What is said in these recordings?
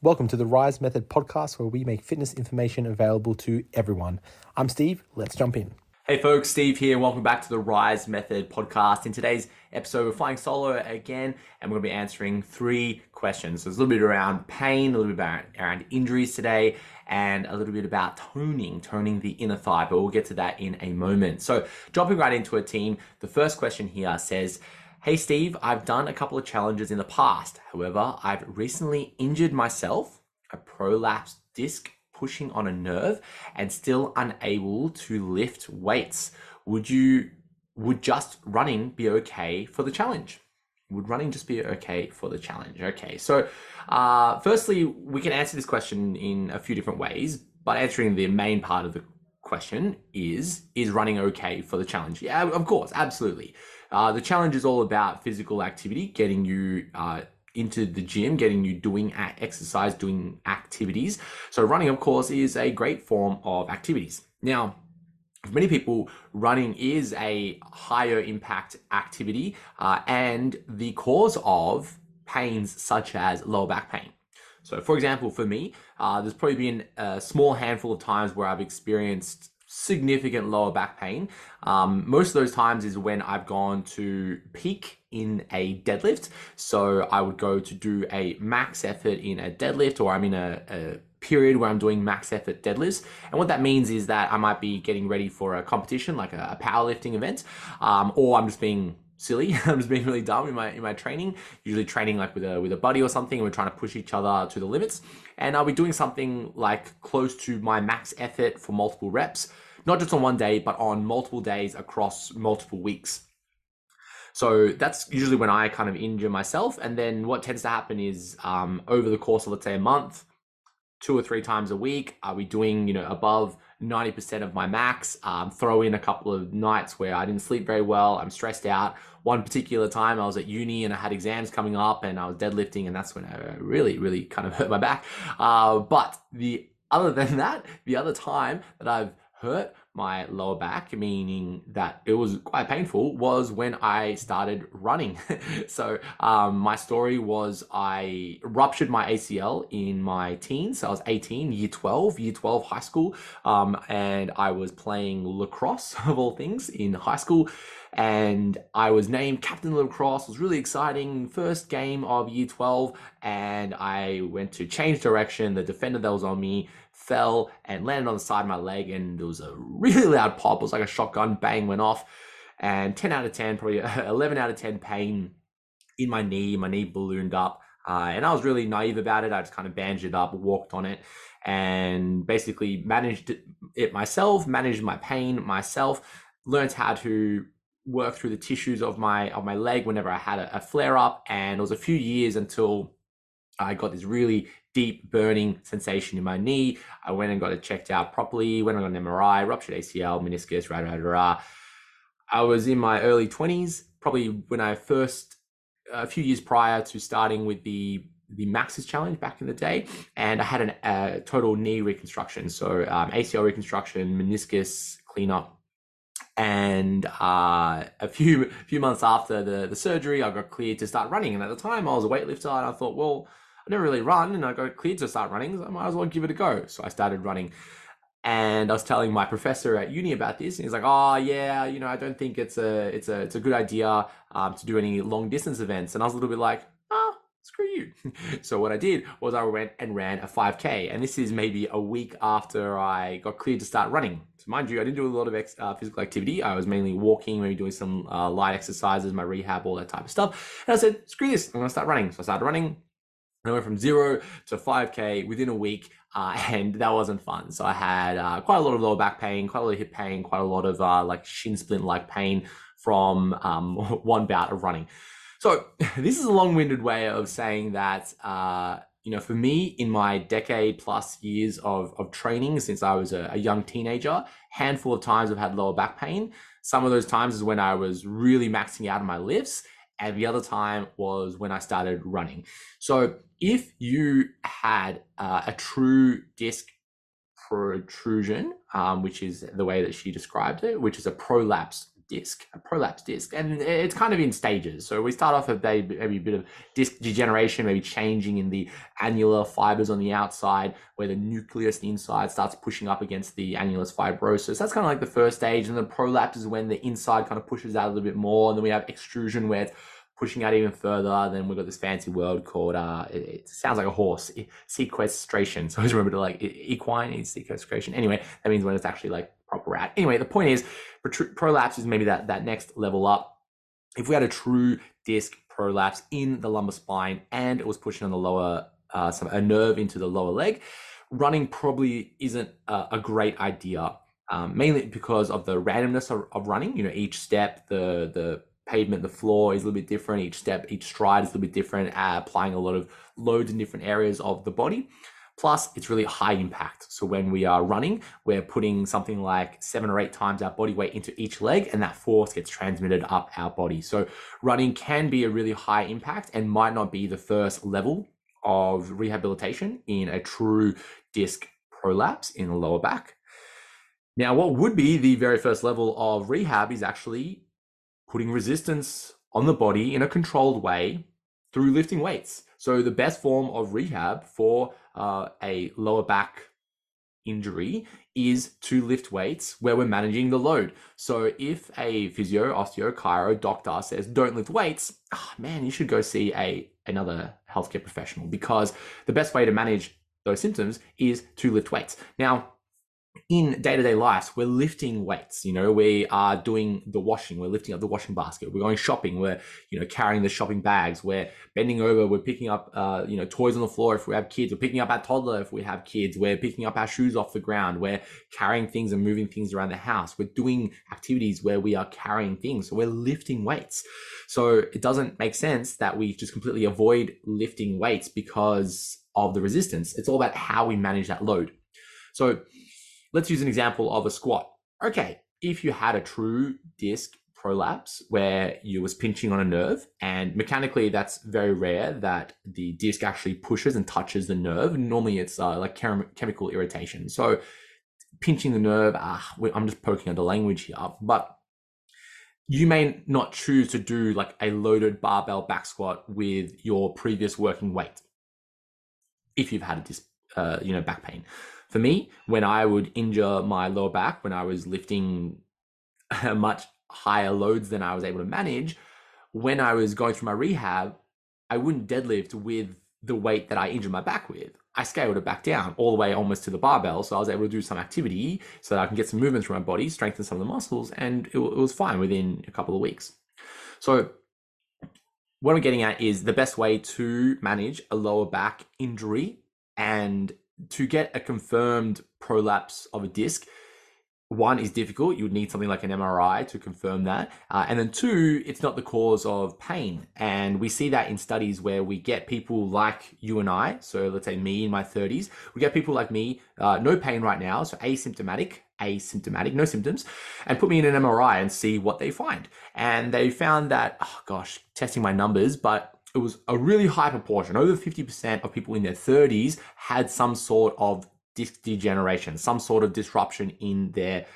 Welcome to the Rise Method podcast, where we make fitness information available to everyone. I'm Steve. Let's jump in. Hey folks, Steve here. Welcome back to the Rise Method podcast. In today's episode, we're flying solo again, and we're going to be answering three questions. So it's a little bit around pain, a little bit around injuries today, and a little bit about toning, toning the inner thigh. But we'll get to that in a moment. So jumping right into a team, the first question here says, Hey Steve, I've done a couple of challenges in the past. However, I've recently injured myself, a prolapsed disc pushing on a nerve, and still unable to lift weights. Would you would just running be okay for the challenge? Would running just be okay for the challenge? Okay, so uh, firstly, we can answer this question in a few different ways, but answering the main part of the question is is running okay for the challenge? Yeah, of course, absolutely. Uh, the challenge is all about physical activity, getting you uh, into the gym, getting you doing exercise, doing activities. So, running, of course, is a great form of activities. Now, for many people, running is a higher impact activity uh, and the cause of pains such as lower back pain. So, for example, for me, uh, there's probably been a small handful of times where I've experienced significant lower back pain. Um, most of those times is when I've gone to peak in a deadlift. So I would go to do a max effort in a deadlift, or I'm in a, a period where I'm doing max effort deadlifts. And what that means is that I might be getting ready for a competition, like a, a powerlifting event, um, or I'm just being silly. I'm just being really dumb in my in my training. Usually training like with a with a buddy or something. And we're trying to push each other to the limits, and I'll be doing something like close to my max effort for multiple reps, not just on one day, but on multiple days across multiple weeks. So that's usually when I kind of injure myself, and then what tends to happen is um, over the course of let's say a month, two or three times a week, are we doing you know above 90% of my max. Um, throw in a couple of nights where I didn't sleep very well. I'm stressed out. One particular time I was at uni and I had exams coming up and I was deadlifting, and that's when I really, really kind of hurt my back. Uh, but the other than that, the other time that I've hurt my lower back, meaning that it was quite painful, was when I started running. so, um, my story was I ruptured my ACL in my teens. So I was 18, year 12, year 12 high school, um, and I was playing lacrosse, of all things, in high school. And I was named captain of the lacrosse. It was really exciting. First game of year 12, and I went to change direction. The defender that was on me fell and landed on the side of my leg, and there was a really loud pop. It was like a shotgun bang went off, and 10 out of 10, probably 11 out of 10 pain in my knee. My knee ballooned up, uh, and I was really naive about it. I just kind of bandaged it up, walked on it, and basically managed it myself, managed my pain myself, learned how to work through the tissues of my of my leg whenever I had a, a flare up, and it was a few years until I got this really deep burning sensation in my knee. I went and got it checked out properly, went on an MRI, ruptured ACL, meniscus, rah, rah, rah. I was in my early 20s, probably when I first, a few years prior to starting with the the Max's challenge back in the day, and I had a uh, total knee reconstruction. So um, ACL reconstruction, meniscus cleanup, and uh, a few few months after the the surgery, I got cleared to start running. And at the time, I was a weightlifter, and I thought, well, I never really run and I got cleared to start running, so I might as well give it a go. So I started running. And I was telling my professor at uni about this, and he's like, "Oh yeah, you know, I don't think it's a it's a it's a good idea um, to do any long distance events." And I was a little bit like, "Ah, oh, screw you." so what I did was I went and ran a 5K, and this is maybe a week after I got cleared to start running. So mind you, I didn't do a lot of ex- uh, physical activity. I was mainly walking, maybe doing some uh, light exercises, my rehab, all that type of stuff. And I said, "Screw this! I'm gonna start running." So I started running I went from zero to 5K within a week, uh, and that wasn't fun. So I had uh, quite a lot of lower back pain, quite a lot of hip pain, quite a lot of uh, like shin splint like pain from um, one bout of running. So this is a long winded way of saying that, uh, you know, for me in my decade plus years of, of training since I was a, a young teenager, handful of times I've had lower back pain. Some of those times is when I was really maxing out on my lifts and the other time was when I started running. So if you had uh, a true disc protrusion, um, which is the way that she described it, which is a prolapsed disc, a prolapse disc, and it's kind of in stages. So we start off with maybe, a bit of disc degeneration, maybe changing in the annular fibers on the outside, where the nucleus inside starts pushing up against the annulus fibrosus. That's kind of like the first stage, and the prolapse is when the inside kind of pushes out a little bit more, and then we have extrusion where it's pushing out even further. Then we've got this fancy word called, uh, it, it, sounds like a horse, sequestration. So I always remember to like equine sequestration. Anyway, that means when it's actually like proper out. Anyway, the point is prolapse is maybe that, that next level up. If we had a true disc prolapse in the lumbar spine and it was pushing on the lower, uh, some, a nerve into the lower leg, running probably isn't a, a great idea. Um, mainly because of the randomness of, of, running. You know, each step, the the pavement, the floor is a little bit different. Each step, each stride is a little bit different, uh, applying a lot of loads in different areas of the body. Plus, it's really high impact. So when we are running, we're putting something like seven or eight times our body weight into each leg, and that force gets transmitted up our body. So running can be a really high impact and might not be the first level of rehabilitation in a true disc prolapse in the lower back. Now, what would be the very first level of rehab is actually putting resistance on the body in a controlled way through lifting weights. So, the best form of rehab for uh, a lower back injury is to lift weights where we're managing the load. So, if a physio, osteo, chiro, doctor says don't lift weights, oh, man, you should go see a another healthcare professional because the best way to manage those symptoms is to lift weights. Now, in day-to-day life we're lifting weights you know we are doing the washing we're lifting up the washing basket we're going shopping we're you know carrying the shopping bags we're bending over we're picking up uh, you know toys on the floor if we have kids we're picking up our toddler if we have kids we're picking up our shoes off the ground we're carrying things and moving things around the house we're doing activities where we are carrying things so we're lifting weights. So it doesn't make sense that we just completely avoid lifting weights because of the resistance. It's all about how we manage that load. So Let's use an example of a squat. Okay, if you had a true disc prolapse where you was pinching on a nerve and mechanically that's very rare that the disc actually pushes and touches the nerve normally it's uh, like chem- chemical irritation so pinching the nerve ah, i'm just poking at the language here but you may not choose to do like a loaded barbell back squat with your previous working weight if you've had a disc uh, you know back pain for me, when I would injure my lower back, when I was lifting much higher loads than I was able to manage, when I was going through my rehab, I wouldn't deadlift with the weight that I injured my back with. I scaled it back down all the way almost to the barbell. So I was able to do some activity so that I can get some movement through my body, strengthen some of the muscles, and it, it was fine within a couple of weeks. So what I'm getting at is the best way to manage a lower back injury and to get a confirmed prolapse of a disc, one is difficult. You would need something like an MRI to confirm that. Uh, and then two, it's not the cause of pain. And we see that in studies where we get people like you and I. So let's say me in my 30s, we get people like me, uh, no pain right now. So asymptomatic, asymptomatic, no symptoms, and put me in an MRI and see what they find. And they found that, oh gosh, testing my numbers, but it was a really high proportion. Over 50% of people in their 30s had some sort of disc degeneration, some sort of disruption in their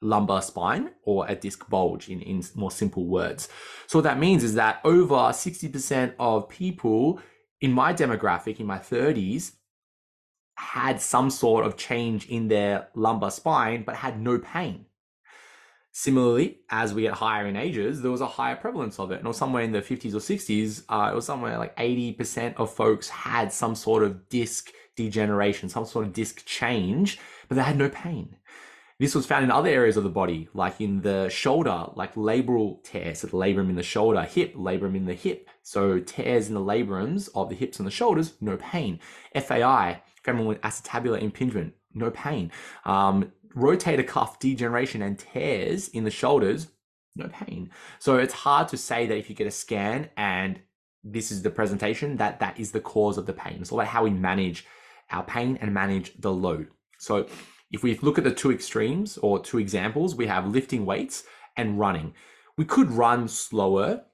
lumbar spine or a disc bulge in, in more simple words. So what that means is that over 60% of people in my demographic in my 30s had some sort of change in their lumbar spine but had no pain. Similarly, as we get higher in ages, there was a higher prevalence of it. And somewhere in the 50s or 60s, uh, it was somewhere like 80% of folks had some sort of disc degeneration, some sort of disc change, but they had no pain. This was found in other areas of the body, like in the shoulder, like labral tears, so the labrum in the shoulder, hip, labrum in the hip. So tears in the labrums of the hips and the shoulders, no pain. FAI, femoral acetabular impingement, no pain. Um, rotator cuff degeneration and tears in the shoulders, no pain. So it's hard to say that if you get a scan and this is the presentation, that that is the cause of the pain. It's all about how we manage our pain and manage the load. So if we look at the two extremes or two examples, we have lifting weights and running. We could run slower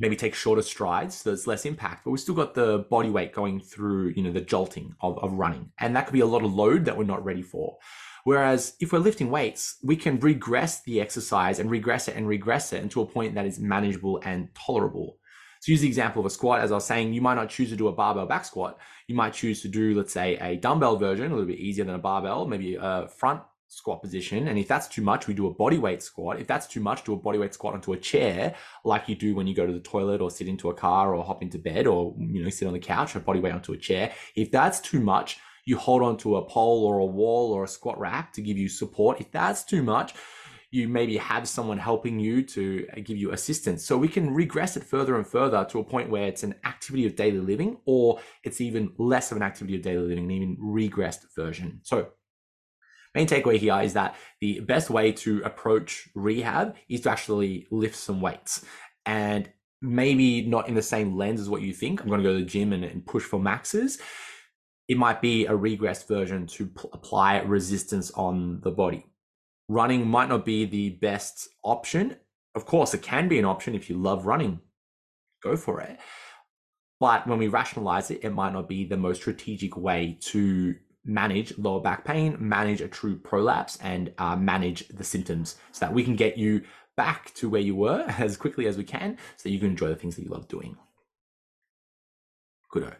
maybe take shorter strides so there's less impact but we've still got the body weight going through you know the jolting of, of running and that could be a lot of load that we're not ready for whereas if we're lifting weights we can regress the exercise and regress it and regress it into a point that is manageable and tolerable so use the example of a squat as i was saying you might not choose to do a barbell back squat you might choose to do let's say a dumbbell version a little bit easier than a barbell maybe a front squat position. And if that's too much, we do a body weight squat. If that's too much, do a body weight squat onto a chair, like you do when you go to the toilet or sit into a car or hop into bed or, you know, sit on the couch or body weight onto a chair. If that's too much, you hold on to a pole or a wall or a squat rack to give you support. If that's too much, you maybe have someone helping you to uh, give you assistance. So we can regress it further and further to a point where it's an activity of daily living or it's even less of an activity of daily living, an even regressed version. So main takeaway here is that the best way to approach rehab is to actually lift some weights and maybe not in the same lens as what you think. I'm going to go to the gym and, and push for maxes. It might be a regressed version to p- apply resistance on the body. Running might not be the best option. Of course, it can be an option if you love running. Go for it. But when we rationalize it, it might not be the most strategic way to manage lower back pain, manage a true prolapse, and uh, manage the symptoms so that we can get you back to where you were as quickly as we can so that you can enjoy the things that you love doing. Goodo.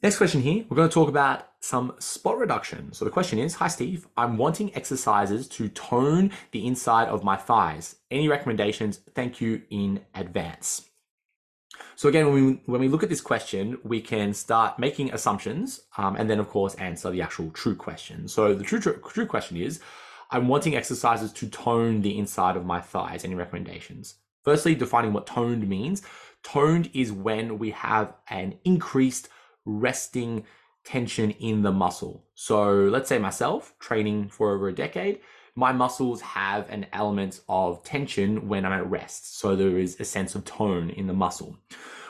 Next question here, we're going to talk about some spot reduction. So the question is Hi, Steve. I'm wanting exercises to tone the inside of my thighs. Any recommendations? Thank you in advance. So again, when we, when we look at this question, we can start making assumptions um, and then of course answer the actual true question. So the true, true, true question is, I'm wanting exercises to tone the inside of my thighs. Any recommendations? Firstly, defining what toned means. Toned is when we have an increased resting tension in the muscle. So let's say myself training for over a decade, my muscles have an element of tension when I'm at rest. So there is a sense of tone in the muscle.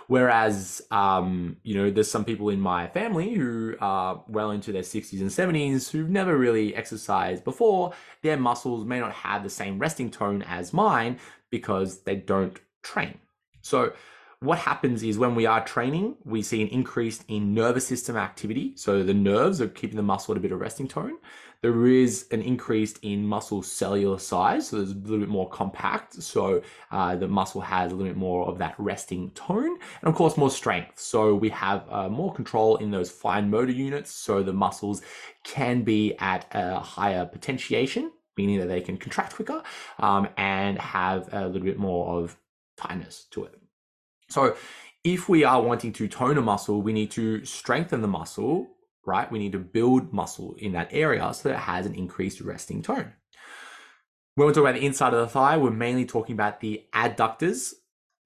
Whereas, um, you know, there's some people in my family who are well into their 60s and 70s who've never really exercised before. Their muscles may not have the same resting tone as mine because they don't train. So, what happens is when we are training, we see an increase in nervous system activity. So the nerves are keeping the muscle at a bit of resting tone. There is an increase in muscle cellular size, so there's a little bit more compact. So uh, the muscle has a little bit more of that resting tone, and of course more strength. So we have uh, more control in those fine motor units. So the muscles can be at a higher potentiation, meaning that they can contract quicker um, and have a little bit more of tightness to it. So if we are wanting to tone a muscle, we need to strengthen the muscle right? We need to build muscle in that area so that it has an increased resting tone. When we talk about the inside of the thigh, we're mainly talking about the adductors,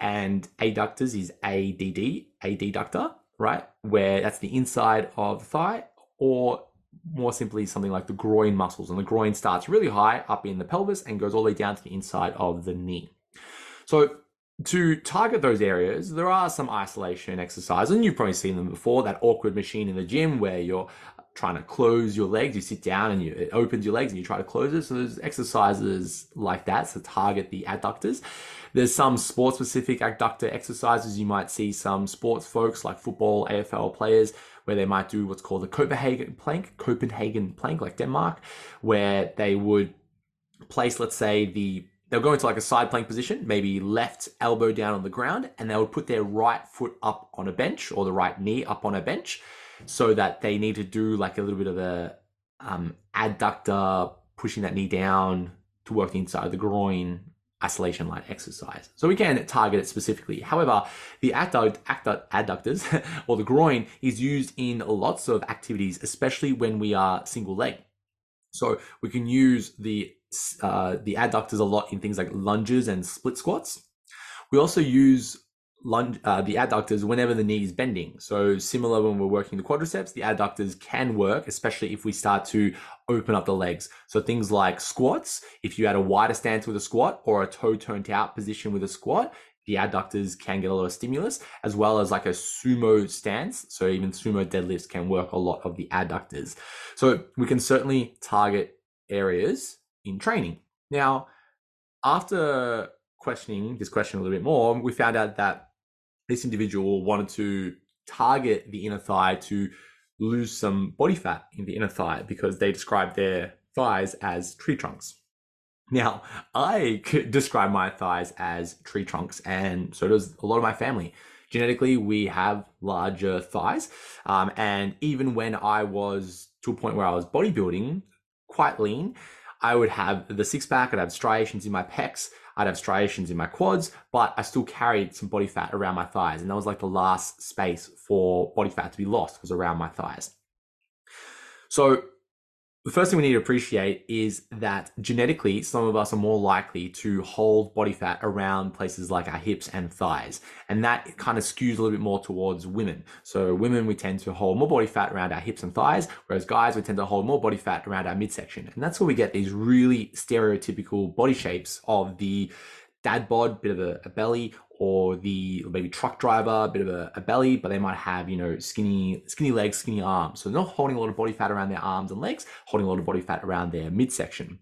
and adductors is ADD, adductor, right? Where that's the inside of the thigh, or more simply something like the groin muscles. And the groin starts really high up in the pelvis and goes all the way down to the inside of the knee. So to target those areas, there are some isolation exercises, and you've probably seen them before. That awkward machine in the gym where you're trying to close your legs, you sit down and you, it opens your legs and you try to close it. So there's exercises like that to target the adductors. There's some sport specific adductor exercises. You might see some sports folks like football, AFL players where they might do what's called the Copenhagen plank, Copenhagen plank, like Denmark, where they would place, let's say, the they'll go into like a side plank position, maybe left elbow down on the ground, and they would put their right foot up on a bench or the right knee up on a bench so that they need to do like a little bit of a um, adductor, pushing that knee down to work inside of the groin, isolation light exercise. So we can target it specifically. However, the adductors or the groin is used in lots of activities, especially when we are single leg. So we can use the uh, the adductors a lot in things like lunges and split squats. We also use lunge, uh, the adductors whenever the knee is bending. So similar when we're working the quadriceps, the adductors can work, especially if we start to open up the legs. So things like squats, if you had a wider stance with a squat or a toe turned out position with a squat, the adductors can get a lot of stimulus, as well as like a sumo stance. So even sumo deadlifts can work a lot of the adductors. So we can certainly target areas in training. Now, after questioning this question a little bit more, we found out that this individual wanted to target the inner thigh to lose some body fat in the inner thigh because they described their thighs as tree trunks. Now, I describe my thighs as tree trunks, and so does a lot of my family. Genetically, we have larger thighs. Um, and even when I was to a point where I was bodybuilding, quite lean, I would have the six pack, I'd have striations in my pecs, I'd have striations in my quads, but I still carried some body fat around my thighs. And that was like the last space for body fat to be lost was around my thighs. So the first thing we need to appreciate is that genetically, some of us are more likely to hold body fat around places like our hips and thighs. And that kind of skews a little bit more towards women. So, women, we tend to hold more body fat around our hips and thighs, whereas guys, we tend to hold more body fat around our midsection. And that's where we get these really stereotypical body shapes of the dad bod, bit of a, a belly, or the maybe truck driver, a bit of a, a, belly, but they might have, you know, skinny, skinny legs, skinny arms. So they're not holding a lot of body fat around their arms and legs, holding a lot of body fat around their midsection.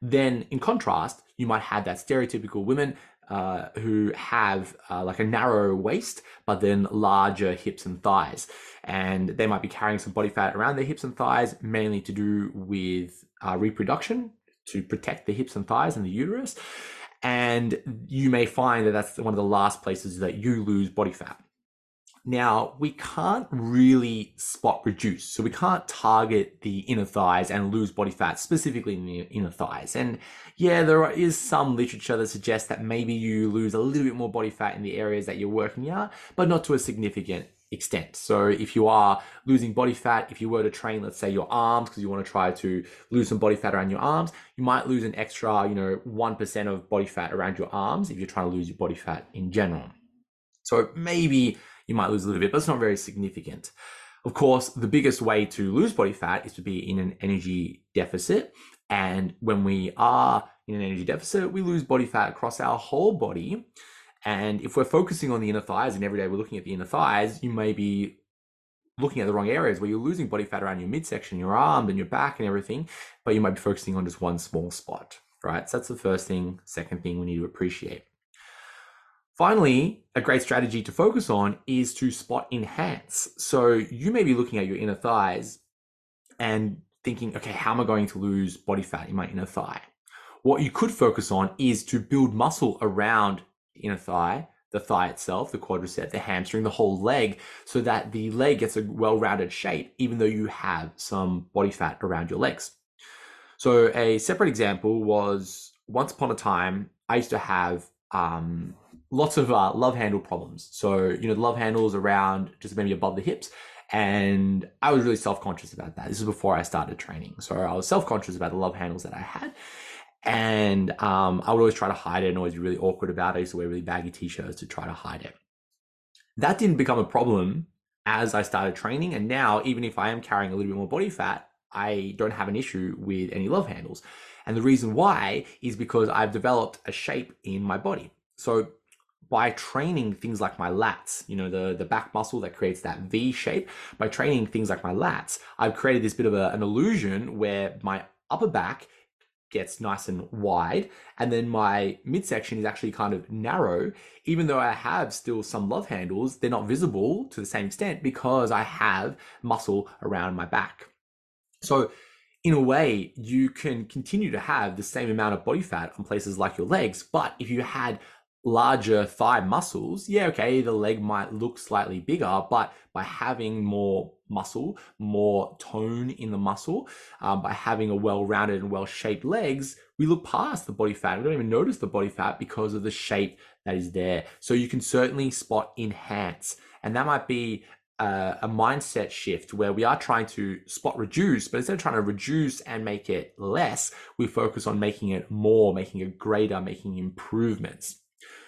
Then in contrast, you might have that stereotypical women uh, who have uh, like a narrow waist, but then larger hips and thighs. And they might be carrying some body fat around their hips and thighs, mainly to do with uh, reproduction, to protect the hips and thighs and the uterus and you may find that that's one of the last places that you lose body fat. Now, we can't really spot reduce. So we can't target the inner thighs and lose body fat specifically in the inner thighs. And yeah, there is some literature that suggests that maybe you lose a little bit more body fat in the areas that you're working out, but not to a significant extent. So if you are losing body fat, if you were to train, let's say your arms, because you want to try to lose some body fat around your arms, you might lose an extra, you know, 1% of body fat around your arms if you're trying to lose your body fat in general. So maybe you might lose a little bit, but it's not very significant. Of course, the biggest way to lose body fat is to be in an energy deficit. And when we are in an energy deficit, we lose body fat across our whole body. And if we're focusing on the inner thighs and every day we're looking at the inner thighs, you may be looking at the wrong areas where you're losing body fat around your midsection, your arm and your back and everything, but you might be focusing on just one small spot, right? So that's the first thing. Second thing we need to appreciate. Finally, a great strategy to focus on is to spot enhance. So you may be looking at your inner thighs and thinking, okay, how am I going to lose body fat in my inner thigh? What you could focus on is to build muscle around inner thigh, the thigh itself, the quadricep, the hamstring, the whole leg, so that the leg gets a well rounded shape, even though you have some body fat around your legs. So, a separate example was once upon a time, I used to have um, lots of uh, love handle problems. So, you know, the love handles around just maybe above the hips. And I was really self conscious about that. This is before I started training. So, I was self conscious about the love handles that I had. And um, I would always try to hide it and always be really awkward about it. I used to wear really baggy t-shirts to try to hide it. That didn't become a problem as I started training. And now, even if I am carrying a little bit more body fat, I don't have an issue with any love handles. And the reason why is because I've developed a shape in my body. So by training things like my lats, you know, the, the back muscle that creates that V shape, by training things like my lats, I've created this bit of a, an illusion where my upper back gets nice and wide. And then my midsection is actually kind of narrow, even though I have still some love handles, they're not visible to the same extent because I have muscle around my back. So in a way, you can continue to have the same amount of body fat on places like your legs, but if you had larger thigh muscles, yeah, okay, the leg might look slightly bigger, but by having more muscle, more tone in the muscle, um, by having a well rounded and well shaped legs, we look past the body fat. We don't even notice the body fat because of the shape that is there. So you can certainly spot enhance. And that might be a, a mindset shift where we are trying to spot reduce, but instead of trying to reduce and make it less, we focus on making it more, making it greater, making improvements.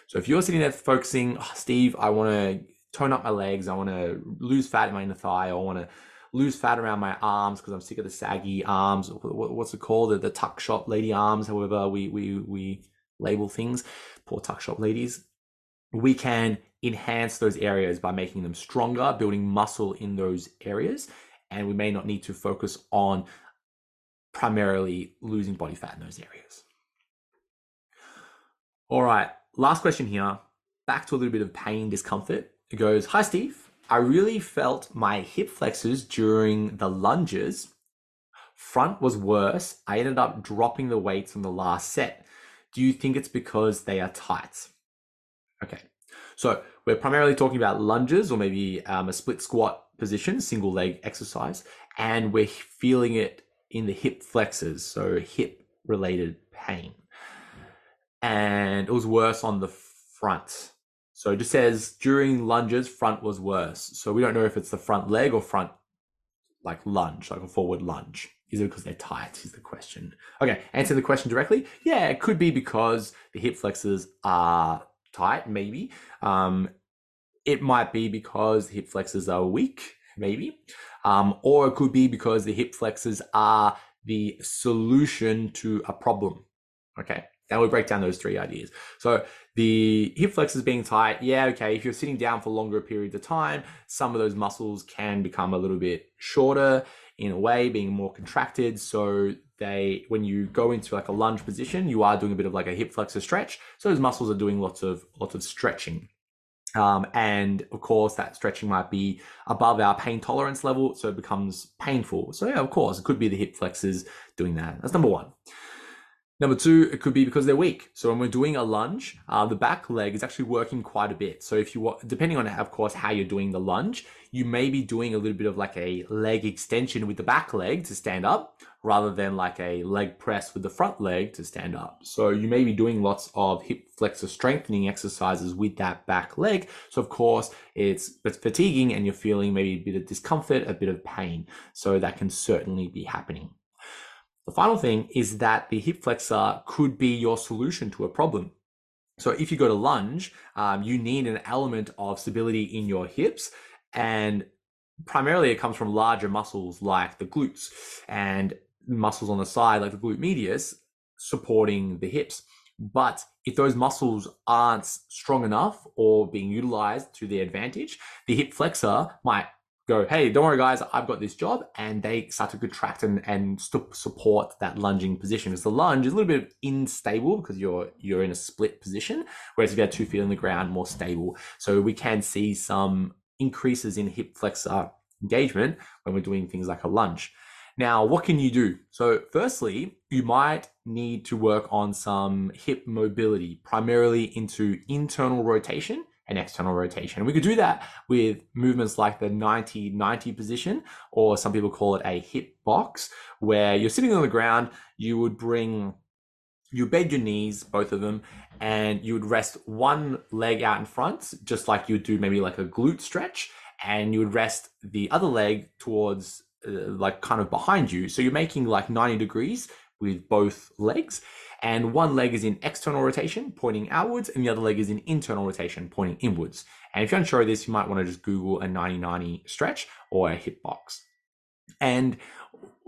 So if you're sitting there focusing, oh, Steve, I want to tone up my legs, I want to lose fat in my inner thigh, I want to lose fat around my arms because I'm sick of the saggy arms. What's it called? The, the tuck shop lady arms, however we we we label things. Poor tuck shop ladies. We can enhance those areas by making them stronger, building muscle in those areas, and we may not need to focus on primarily losing body fat in those areas. All right, last question here. Back to a little bit of pain discomfort. It goes, Hi, Steve. I really felt my hip flexors during the lunges. Front was worse. I ended up dropping the weights on the last set. Do you think it's because they are tight? Okay. So we're primarily talking about lunges or maybe um, a split squat position, single leg exercise, and we're feeling it in the hip flexors, so hip related pain. And it was worse on the front. So it just says during lunges, front was worse. So we don't know if it's the front leg or front like lunge, like a forward lunge. Is it because they're tight? Is the question. Okay, answer the question directly. Yeah, it could be because the hip flexors are tight, maybe. Um, it might be because the hip flexors are weak, maybe. Um, or it could be because the hip flexors are the solution to a problem. Okay, now we break down those three ideas. So the hip flexors being tight, yeah, okay. If you're sitting down for longer periods of time, some of those muscles can become a little bit shorter in a way, being more contracted. So they, when you go into like a lunge position, you are doing a bit of like a hip flexor stretch. So those muscles are doing lots of lots of stretching. Um, and of course, that stretching might be above our pain tolerance level, so it becomes painful. So yeah, of course, it could be the hip flexors doing that. That's number one. Number two, it could be because they're weak. So when we're doing a lunge, uh, the back leg is actually working quite a bit. So if you, depending on, of course, how you're doing the lunge, you may be doing a little bit of like a leg extension with the back leg to stand up rather than like a leg press with the front leg to stand up. So you may be doing lots of hip flexor strengthening exercises with that back leg. So of course it's, it's fatiguing and you're feeling maybe a bit of discomfort, a bit of pain. So that can certainly be happening. The final thing is that the hip flexor could be your solution to a problem. So if you go to lunge, um, you need an element of stability in your hips, and primarily it comes from larger muscles like the glutes and muscles on the side like the glute medius supporting the hips. But if those muscles aren't strong enough or being utilized to their advantage, the hip flexor might go, hey, don't worry, guys, I've got this job. And they start to contract and, and support that lunging position. Because the lunge is a little bit unstable because you're you're in a split position. Whereas if you have two feet on the ground, more stable. So we can see some increases in hip flexor engagement when we're doing things like a lunge. Now, what can you do? So, firstly, you might need to work on some hip mobility, primarily into internal rotation and external rotation. we could do that with movements like the 90 90 position, or some people call it a hip box, where you're sitting on the ground, you would bring, you bend your knees, both of them, and you would rest one leg out in front, just like you would do maybe like a glute stretch, and you would rest the other leg towards uh, like kind of behind you. So you're making like 90 degrees with both legs and one leg is in external rotation pointing outwards and the other leg is in internal rotation pointing inwards. And if you're unsure of this, you might want to just Google a 90-90 stretch or a hip box. And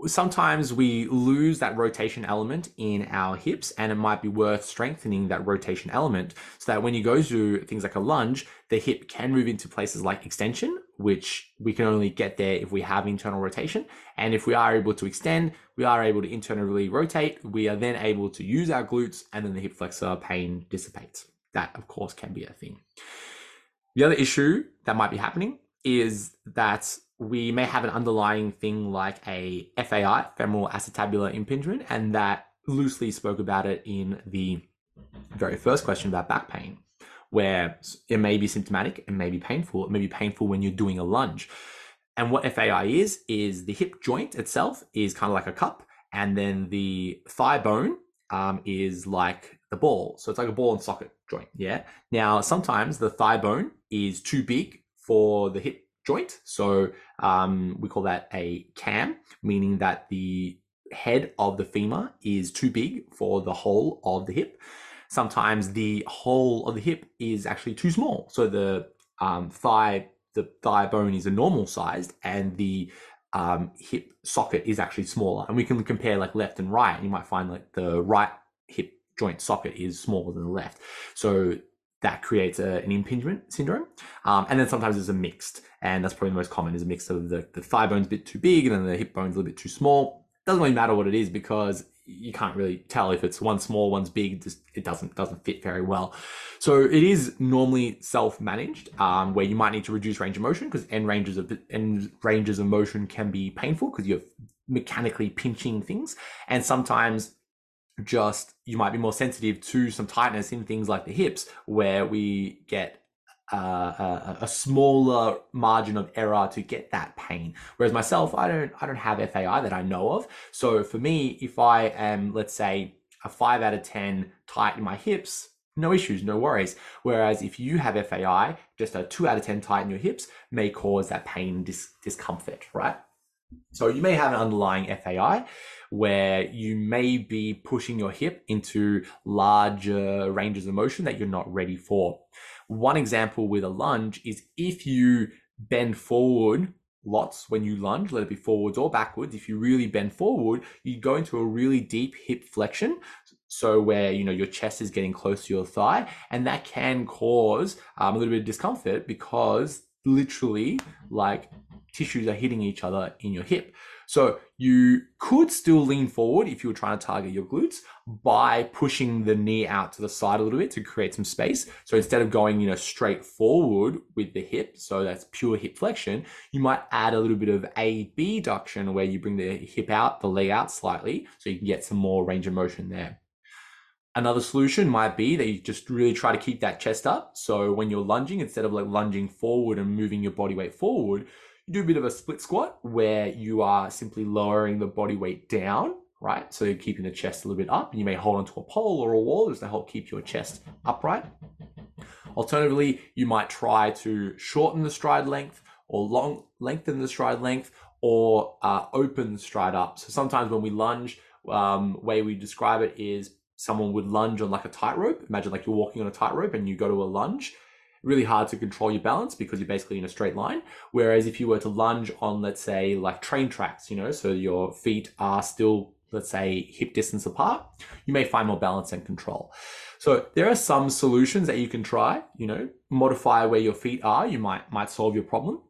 sometimes we lose that rotation element in our hips and it might be worth strengthening that rotation element so that when you go to things like a lunge the hip can move into places like extension which we can only get there if we have internal rotation. And if we are able to extend we are able to internally rotate we are then able to use our glutes and then the hip flexor pain dissipates. That of course can be a thing. The other issue that might be happening is that we may have an underlying thing like a FAI, femoral acetabular impingement, and that loosely spoke about it in the very first question about back pain, where it may be symptomatic, it may be painful, it may be painful when you're doing a lunge. And what FAI is, is the hip joint itself is kind of like a cup, and then the thigh bone um, is like the ball. So it's like a ball and socket joint. Yeah. Now, sometimes the thigh bone is too big for the hip joint. So um, we call that a cam, meaning that the head of the femur is too big for the hole of the hip. Sometimes the hole of the hip is actually too small. So the um, thigh, the thigh bone is a normal sized and the um, hip socket is actually smaller. And we can compare like left and right. You might find like the right hip joint socket is smaller than the left. So that creates a, an impingement syndrome. Um, and then sometimes there's a mixed, and that's probably the most common is a mix of the, the thigh bone's a bit too big and then the hip bone's a little bit too small. Doesn't really matter what it is because you can't really tell if it's one small, one's big. Just it doesn't doesn't fit very well. So it is normally self-managed, um, where you might need to reduce range of motion because end ranges of end ranges of motion can be painful because you're mechanically pinching things, and sometimes just you might be more sensitive to some tightness in things like the hips, where we get a, a, smaller margin of error to get that pain. Whereas myself, I don't I don't have FAI that I know of. So for me, if I am let's say a five out of ten tight in my hips, no issues, no worries. Whereas if you have FAI, just a two out of ten tight in your hips may cause that pain dis- discomfort, right? So you may have an underlying FAI where you may be pushing your hip into larger ranges of motion that you're not ready for. One example with a lunge is if you bend forward lots when you lunge, let it be forwards or backwards. If you really bend forward, you go into a really deep hip flexion. So where you know your chest is getting close to your thigh, and that can cause um, a little bit of discomfort because literally like tissues are hitting each other in your hip. So you could still lean forward if you were trying to target your glutes by pushing the knee out to the side a little bit to create some space. So instead of going, you know, straight forward with the hip, so that's pure hip flexion, you might add a little bit of abduction where you bring the hip out, the leg out slightly, so you can get some more range of motion there. Another solution might be that you just really try to keep that chest up. So when you're lunging, instead of like lunging forward and moving your body weight forward, you do a bit of a split squat where you are simply lowering the body weight down, right? So you're keeping the chest a little bit up. And you may hold onto a pole or a wall just to help keep your chest upright. Alternatively, you might try to shorten the stride length or long lengthen the stride length or uh, open the stride up. So sometimes when we lunge, um, way we describe it is someone would lunge on like a tightrope. Imagine like you're walking on a tightrope and you go to a lunge really hard to control your balance because you're basically in a straight line. Whereas if you were to lunge on, let's say, like train tracks, you know, so your feet are still, let's say, hip distance apart, you may find more balance and control. So there are some solutions that you can try, you know, modify where your feet are, you might might solve your problem.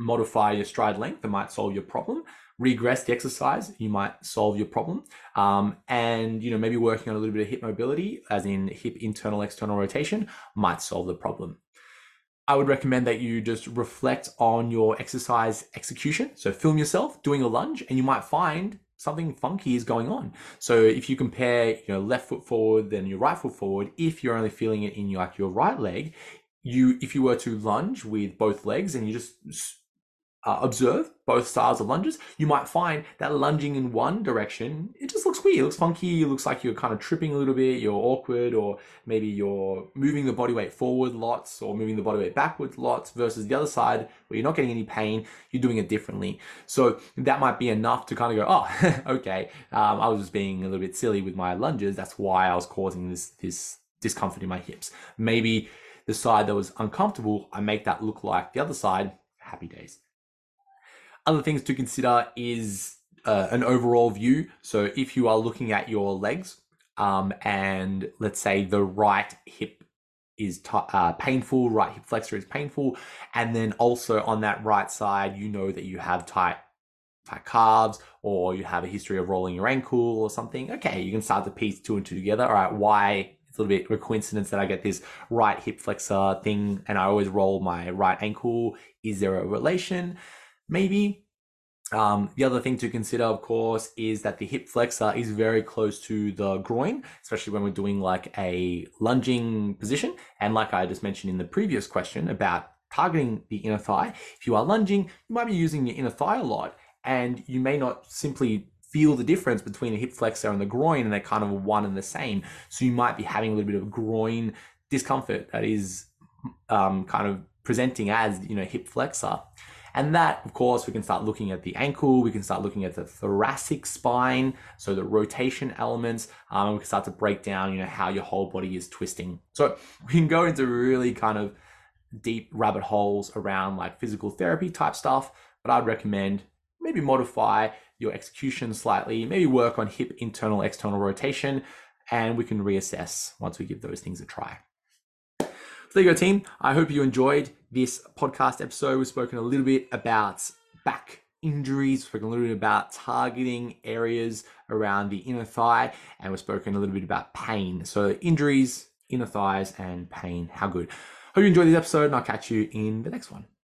Modify your stride length, that might solve your problem regress the exercise, you might solve your problem. Um, and you know, maybe working on a little bit of hip mobility, as in hip internal external rotation, might solve the problem. I would recommend that you just reflect on your exercise execution. So film yourself doing a lunge, and you might find something funky is going on. So if you compare your left foot forward then your right foot forward, if you're only feeling it in your, like your right leg, you if you were to lunge with both legs and you just uh, observe both styles of lunges, you might find that lunging in one direction, it just looks weird. It looks funky. It looks like you're kind of tripping a little bit. You're awkward, or maybe you're moving the body weight forward lots, or moving the body weight backwards lots. Versus the other side, where you're not getting any pain, you're doing it differently. So that might be enough to kind of go, oh, okay, um, I was just being a little bit silly with my lunges. That's why I was causing this this discomfort in my hips. Maybe the side that was uncomfortable, I make that look like the other side. Happy days. Other things to consider is uh, an overall view. So if you are looking at your legs um, and let's say the right hip is t- uh, painful, right hip flexor is painful, and then also on that right side, you know that you have tight tight calves or you have a history of rolling your ankle or something. Okay, you can start to piece two and two together. All right, why it's a little bit of a coincidence that I get this right hip flexor thing and I always roll my right ankle. Is there a relation? Maybe. Um, the other thing to consider, of course, is that the hip flexor is very close to the groin, especially when we're doing like a lunging position. And like I just mentioned in the previous question about targeting the inner thigh, if you are lunging, you might be using your inner thigh a lot, and you may not simply feel the difference between the hip flexor and the groin, and they're kind of one and the same. So you might be having a little bit of groin discomfort that is um, kind of presenting as you know hip flexor. And that, of course, we can start looking at the ankle, we can start looking at the thoracic spine, so the rotation elements, um, we can start to break down, you know, how your whole body is twisting. So we can go into really kind of deep rabbit holes around like physical therapy type stuff, but I'd recommend maybe modify your execution slightly, maybe work on hip internal external rotation, and we can reassess once we give those things a try. So there you go, team. I hope you enjoyed this podcast episode. We've spoken a little bit about back injuries, we've spoken a little bit about targeting areas around the inner thigh, and we've spoken a little bit about pain. So, injuries, inner thighs, and pain. How good. Hope you enjoyed this episode, and I'll catch you in the next one.